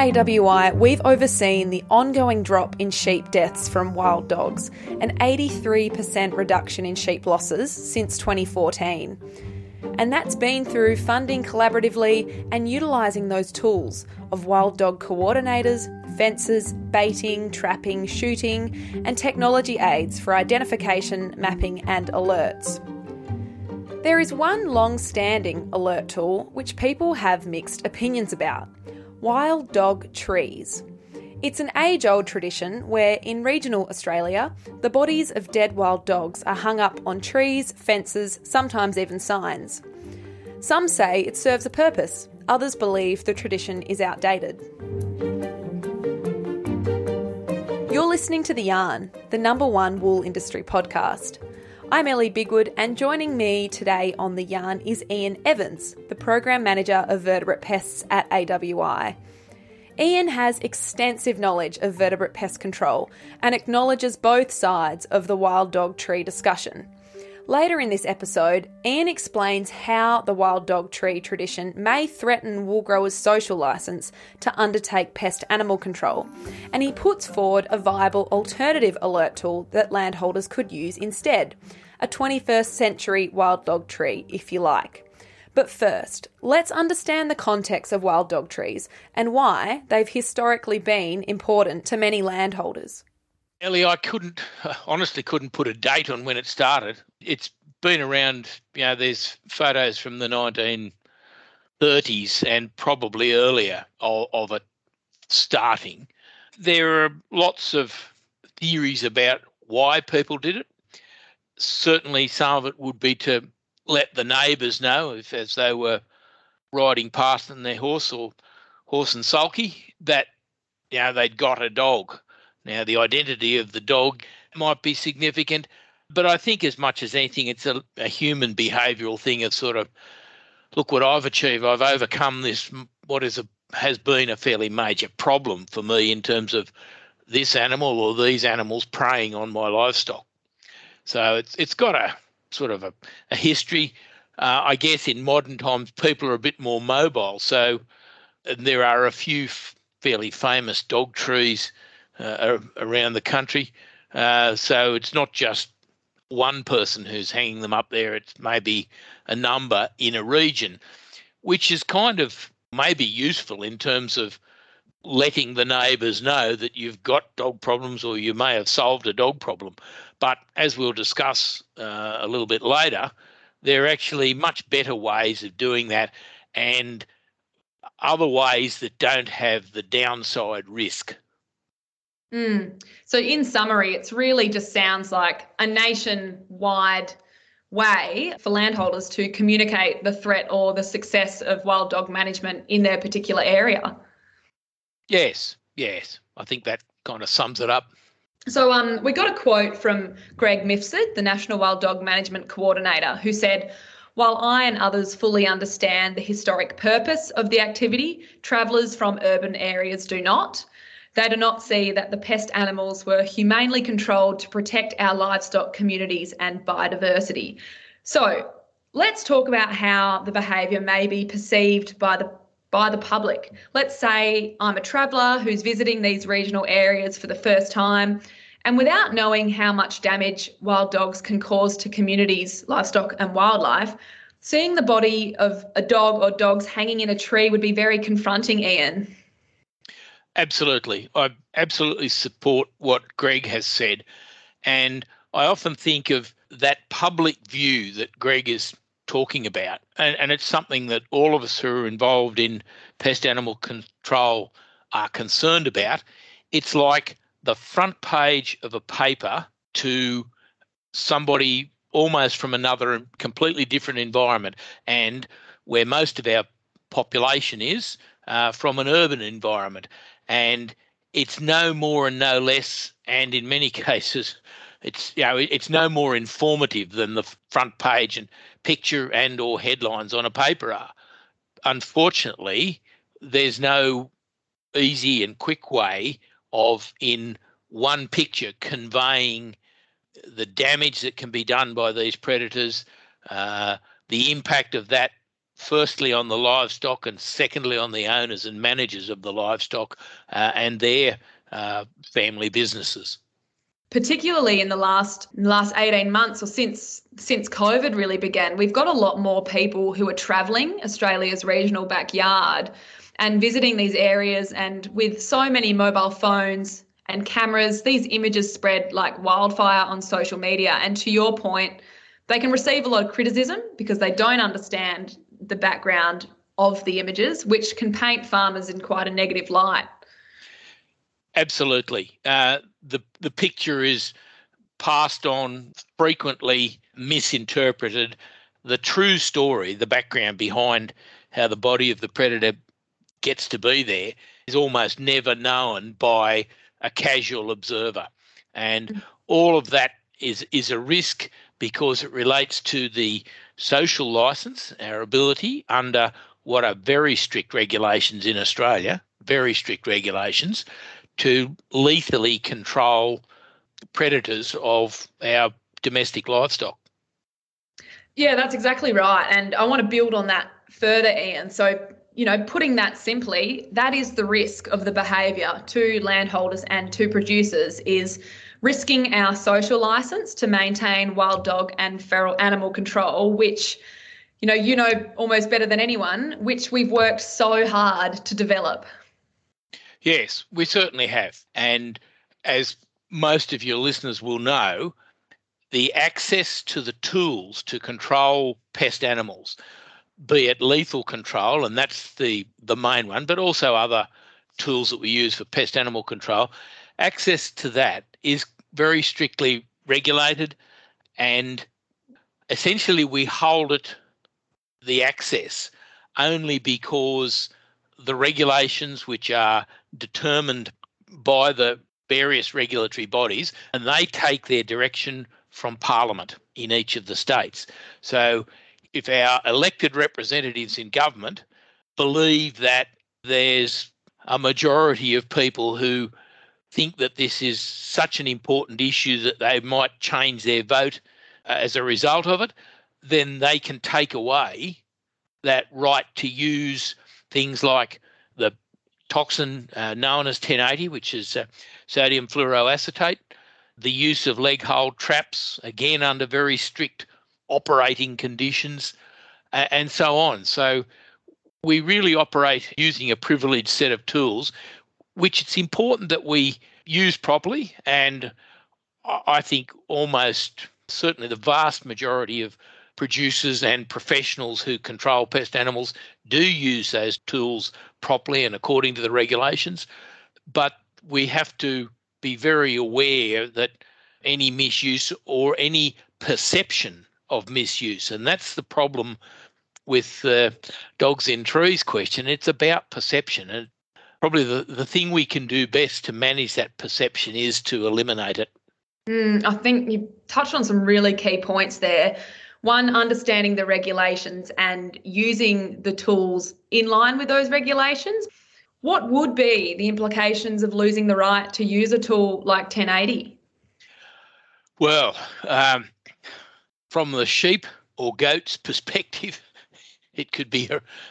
AWI, we've overseen the ongoing drop in sheep deaths from wild dogs, an 83% reduction in sheep losses since 2014. And that's been through funding collaboratively and utilising those tools of wild dog coordinators, fences, baiting, trapping, shooting, and technology aids for identification, mapping, and alerts. There is one long standing alert tool which people have mixed opinions about wild dog trees. It's an age old tradition where, in regional Australia, the bodies of dead wild dogs are hung up on trees, fences, sometimes even signs. Some say it serves a purpose, others believe the tradition is outdated. You're listening to The Yarn, the number one wool industry podcast. I'm Ellie Bigwood, and joining me today on The Yarn is Ian Evans, the Program Manager of Vertebrate Pests at AWI. Ian has extensive knowledge of vertebrate pest control and acknowledges both sides of the wild dog tree discussion. Later in this episode, Ian explains how the wild dog tree tradition may threaten wool growers' social licence to undertake pest animal control, and he puts forward a viable alternative alert tool that landholders could use instead a 21st century wild dog tree, if you like. But first, let's understand the context of wild dog trees and why they've historically been important to many landholders. Ellie, I couldn't, honestly, couldn't put a date on when it started. It's been around, you know, there's photos from the 1930s and probably earlier of, of it starting. There are lots of theories about why people did it. Certainly, some of it would be to let the neighbours know if as they were riding past in their horse or horse and sulky that you know they'd got a dog. Now the identity of the dog might be significant, but I think as much as anything, it's a, a human behavioural thing of sort of look what I've achieved. I've overcome this what is a has been a fairly major problem for me in terms of this animal or these animals preying on my livestock. So it's it's got a sort of a, a history. Uh, I guess in modern times, people are a bit more mobile. So there are a few f- fairly famous dog trees uh, around the country. Uh, so it's not just one person who's hanging them up there, it's maybe a number in a region, which is kind of maybe useful in terms of letting the neighbours know that you've got dog problems or you may have solved a dog problem. But as we'll discuss uh, a little bit later, there are actually much better ways of doing that and other ways that don't have the downside risk. Mm. So, in summary, it's really just sounds like a nationwide way for landholders to communicate the threat or the success of wild dog management in their particular area. Yes, yes. I think that kind of sums it up. So um, we got a quote from Greg Mifsud, the National Wild Dog Management Coordinator, who said, while I and others fully understand the historic purpose of the activity, travellers from urban areas do not. They do not see that the pest animals were humanely controlled to protect our livestock communities and biodiversity. So let's talk about how the behaviour may be perceived by the by the public. Let's say I'm a traveller who's visiting these regional areas for the first time, and without knowing how much damage wild dogs can cause to communities, livestock, and wildlife, seeing the body of a dog or dogs hanging in a tree would be very confronting, Ian. Absolutely. I absolutely support what Greg has said. And I often think of that public view that Greg is talking about. And, and it's something that all of us who are involved in pest animal control are concerned about. It's like the front page of a paper to somebody almost from another completely different environment and where most of our population is uh, from an urban environment. And it's no more and no less, and in many cases, it's you know it's no more informative than the front page and picture and or headlines on a paper are. Unfortunately, there's no easy and quick way of in one picture conveying the damage that can be done by these predators, uh, the impact of that firstly on the livestock and secondly on the owners and managers of the livestock uh, and their uh, family businesses. Particularly in the last last 18 months or since since COVID really began, we've got a lot more people who are travelling Australia's regional backyard and visiting these areas and with so many mobile phones and cameras, these images spread like wildfire on social media. And to your point, they can receive a lot of criticism because they don't understand the background of the images, which can paint farmers in quite a negative light. Absolutely. Uh, the the picture is passed on frequently misinterpreted. The true story, the background behind how the body of the predator gets to be there, is almost never known by a casual observer. And mm. all of that is is a risk because it relates to the social license, our ability under what are very strict regulations in Australia, very strict regulations, to lethally control predators of our domestic livestock. Yeah, that's exactly right. And I want to build on that further, Ian. So, you know, putting that simply, that is the risk of the behaviour to landholders and to producers is risking our social license to maintain wild dog and feral animal control, which you know you know almost better than anyone, which we've worked so hard to develop. Yes, we certainly have, and as most of your listeners will know, the access to the tools to control pest animals, be it lethal control, and that's the the main one, but also other tools that we use for pest animal control, access to that is very strictly regulated and essentially we hold it the access only because the regulations which are determined by the various regulatory bodies and they take their direction from parliament in each of the states. So if our elected representatives in government believe that there's a majority of people who think that this is such an important issue that they might change their vote uh, as a result of it, then they can take away that right to use things like the toxin uh, known as 1080, which is uh, sodium fluoroacetate, the use of leg hold traps, again under very strict operating conditions, and so on. So we really operate using a privileged set of tools which it's important that we use properly. And I think almost certainly the vast majority of producers and professionals who control pest animals do use those tools properly and according to the regulations. But we have to be very aware that any misuse or any perception of misuse, and that's the problem with the dogs in trees question. It's about perception, and probably the, the thing we can do best to manage that perception is to eliminate it. Mm, I think you touched on some really key points there. One, understanding the regulations and using the tools in line with those regulations. What would be the implications of losing the right to use a tool like 1080? Well, um, from the sheep or goat's perspective, it could be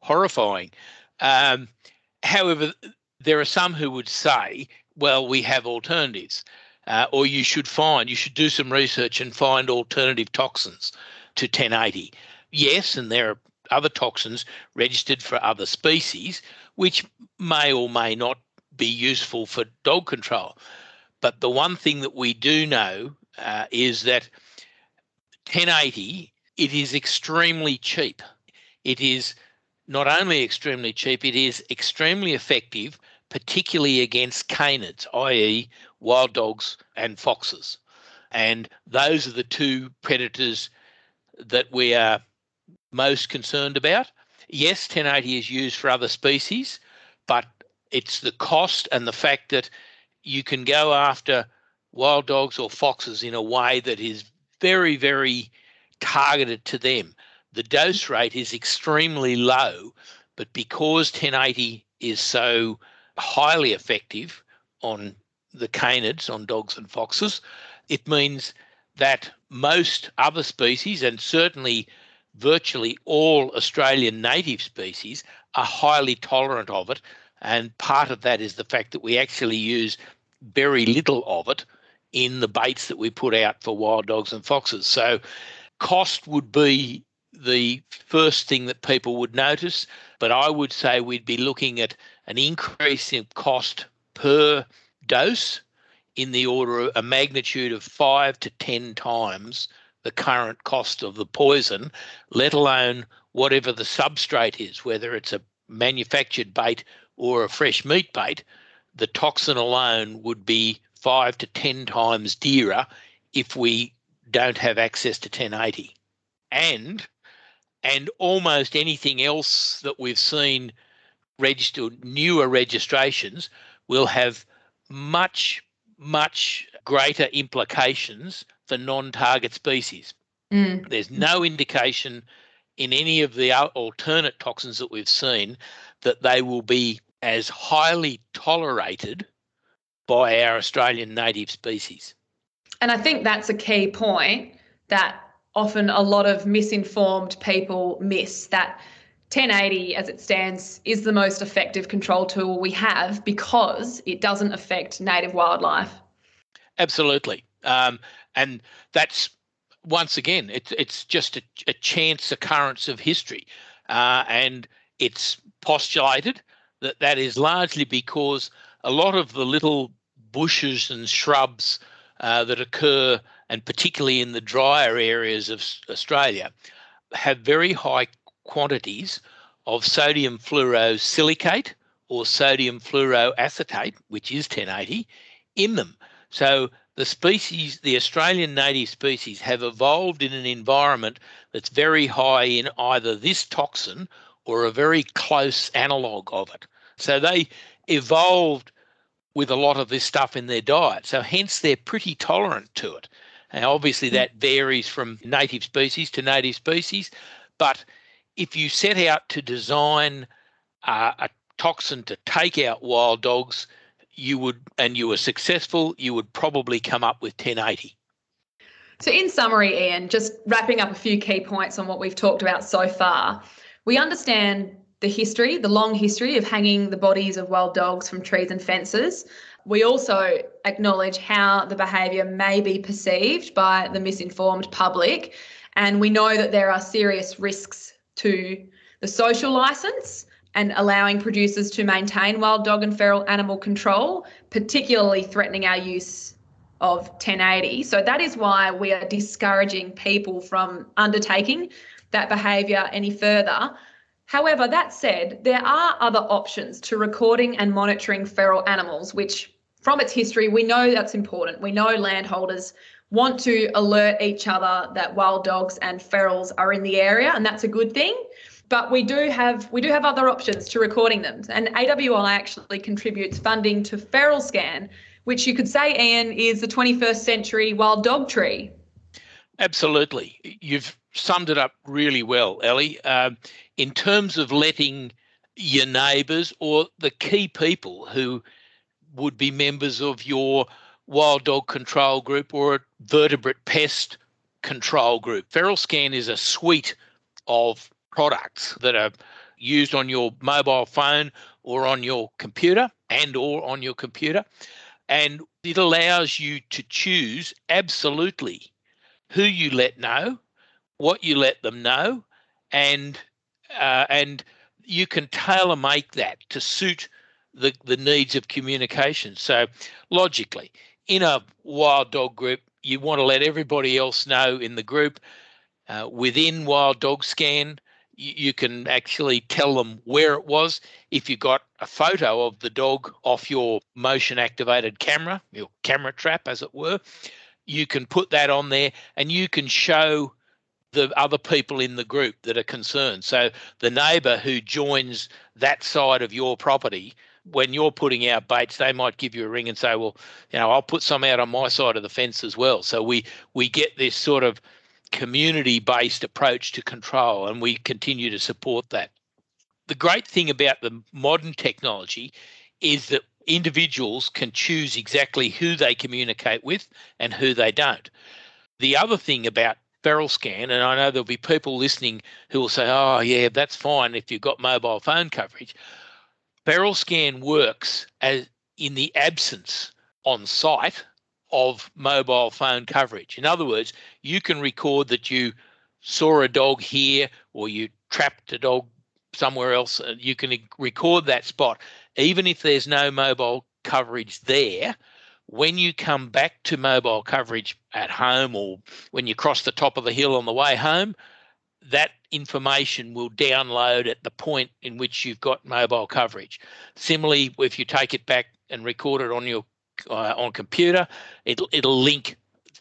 horrifying. Um, However, there are some who would say, well, we have alternatives, uh, or you should find, you should do some research and find alternative toxins to 1080. Yes, and there are other toxins registered for other species, which may or may not be useful for dog control. But the one thing that we do know uh, is that 1080, it is extremely cheap. It is not only extremely cheap, it is extremely effective, particularly against canids, i.e., wild dogs and foxes. And those are the two predators that we are most concerned about. Yes, 1080 is used for other species, but it's the cost and the fact that you can go after wild dogs or foxes in a way that is very, very targeted to them the dose rate is extremely low, but because 1080 is so highly effective on the canids, on dogs and foxes, it means that most other species, and certainly virtually all Australian native species are highly tolerant of it. And part of that is the fact that we actually use very little of it in the baits that we put out for wild dogs and foxes. So, cost would be the first thing that people would notice, but I would say we'd be looking at an increase in cost per dose in the order of a magnitude of five to 10 times the current cost of the poison, let alone whatever the substrate is, whether it's a manufactured bait or a fresh meat bait, the toxin alone would be five to 10 times dearer if we don't have access to 1080. And and almost anything else that we've seen registered newer registrations will have much much greater implications for non-target species. Mm. There's no indication in any of the alternate toxins that we've seen that they will be as highly tolerated by our Australian native species. And I think that's a key point that often a lot of misinformed people miss that 1080 as it stands is the most effective control tool we have because it doesn't affect native wildlife. Absolutely. Um, and that's once again, it's it's just a, a chance occurrence of history, uh, and it's postulated that that is largely because a lot of the little bushes and shrubs uh, that occur, and particularly in the drier areas of Australia, have very high quantities of sodium fluorosilicate or sodium fluoroacetate, which is 1080, in them. So the species, the Australian native species, have evolved in an environment that's very high in either this toxin or a very close analogue of it. So they evolved with a lot of this stuff in their diet. So hence they're pretty tolerant to it. And obviously Hmm. that varies from native species to native species. But if you set out to design uh, a toxin to take out wild dogs, you would, and you were successful, you would probably come up with 1080. So, in summary, Ian, just wrapping up a few key points on what we've talked about so far, we understand the history, the long history of hanging the bodies of wild dogs from trees and fences. We also acknowledge how the behaviour may be perceived by the misinformed public. And we know that there are serious risks to the social licence and allowing producers to maintain wild dog and feral animal control, particularly threatening our use of 1080. So that is why we are discouraging people from undertaking that behaviour any further. However, that said, there are other options to recording and monitoring feral animals, which from its history, we know that's important. We know landholders want to alert each other that wild dogs and ferals are in the area, and that's a good thing. But we do have we do have other options to recording them, and AWI actually contributes funding to FeralScan, which you could say, Ian, is the 21st century wild dog tree. Absolutely. You've summed it up really well, Ellie. Um, in terms of letting your neighbours or the key people who would be members of your wild dog control group or a vertebrate pest control group. FeralScan is a suite of products that are used on your mobile phone or on your computer and or on your computer and it allows you to choose absolutely who you let know what you let them know and uh, and you can tailor make that to suit the, the needs of communication so logically in a wild dog group you want to let everybody else know in the group uh, within wild dog scan you can actually tell them where it was. If you got a photo of the dog off your motion activated camera, your camera trap, as it were, you can put that on there and you can show the other people in the group that are concerned. So the neighbour who joins that side of your property, when you're putting out baits, they might give you a ring and say, "Well, you know, I'll put some out on my side of the fence as well." So we we get this sort of community based approach to control, and we continue to support that. The great thing about the modern technology is that individuals can choose exactly who they communicate with and who they don't. The other thing about FeralScan, and I know there'll be people listening who will say, "Oh, yeah, that's fine if you've got mobile phone coverage." FeralScan works as in the absence on site of mobile phone coverage. In other words, you can record that you saw a dog here or you trapped a dog somewhere else. Uh, you can record that spot, even if there's no mobile coverage there. When you come back to mobile coverage at home or when you cross the top of the hill on the way home, that information will download at the point in which you've got mobile coverage. Similarly, if you take it back and record it on your uh, on computer, it'll it'll link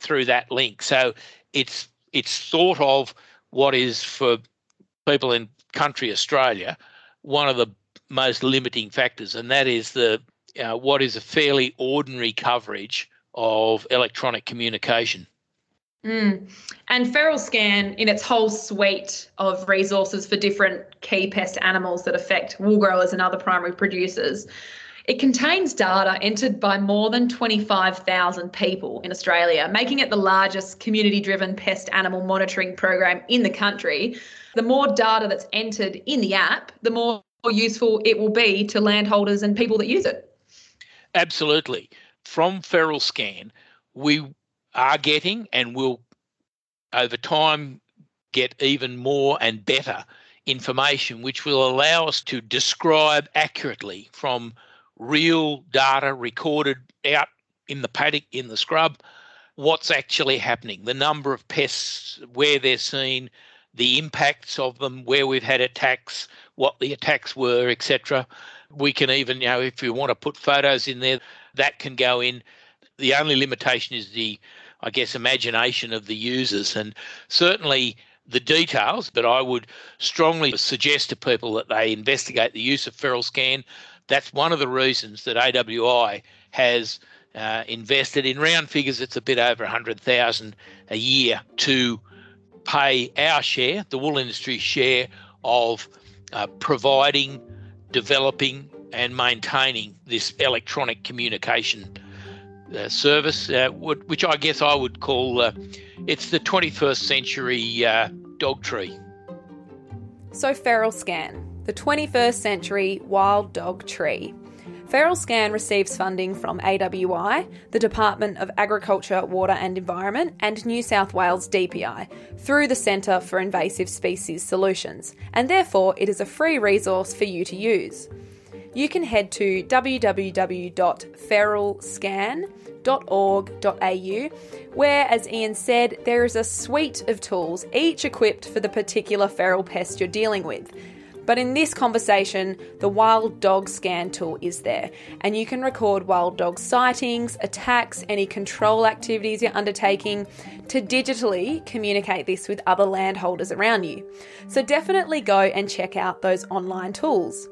through that link. So it's it's sort of what is for people in country Australia one of the most limiting factors, and that is the uh, what is a fairly ordinary coverage of electronic communication. Mm. And FeralScan, in its whole suite of resources for different key pest animals that affect wool growers and other primary producers, it contains data entered by more than 25,000 people in Australia, making it the largest community driven pest animal monitoring program in the country. The more data that's entered in the app, the more useful it will be to landholders and people that use it. Absolutely. From FeralScan, we are getting and will over time get even more and better information, which will allow us to describe accurately from real data recorded out in the paddock, in the scrub, what's actually happening, the number of pests, where they're seen, the impacts of them, where we've had attacks, what the attacks were, etc. We can even, you know, if you want to put photos in there, that can go in. The only limitation is the, I guess, imagination of the users. And certainly the details, but I would strongly suggest to people that they investigate the use of FeralScan that's one of the reasons that AWI has uh, invested in round figures. It's a bit over 100,000 a year to pay our share, the wool industry share of uh, providing, developing, and maintaining this electronic communication uh, service, uh, which I guess I would call uh, it's the 21st century uh, dog tree. So, FeralScan, the 21st Century Wild Dog Tree. FeralScan receives funding from AWI, the Department of Agriculture, Water and Environment, and New South Wales DPI through the Centre for Invasive Species Solutions, and therefore it is a free resource for you to use. You can head to www.feralscan.org.au, where, as Ian said, there is a suite of tools, each equipped for the particular feral pest you're dealing with but in this conversation, the wild dog scan tool is there, and you can record wild dog sightings, attacks, any control activities you're undertaking to digitally communicate this with other landholders around you. So definitely go and check out those online tools.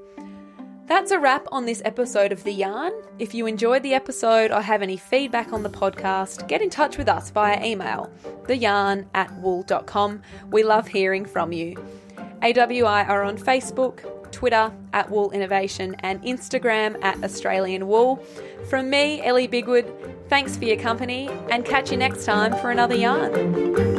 That's a wrap on this episode of The Yarn. If you enjoyed the episode or have any feedback on the podcast, get in touch with us via email, theyarn at wool.com. We love hearing from you. AWI are on Facebook, Twitter at Wool Innovation, and Instagram at Australian Wool. From me, Ellie Bigwood, thanks for your company and catch you next time for another yarn.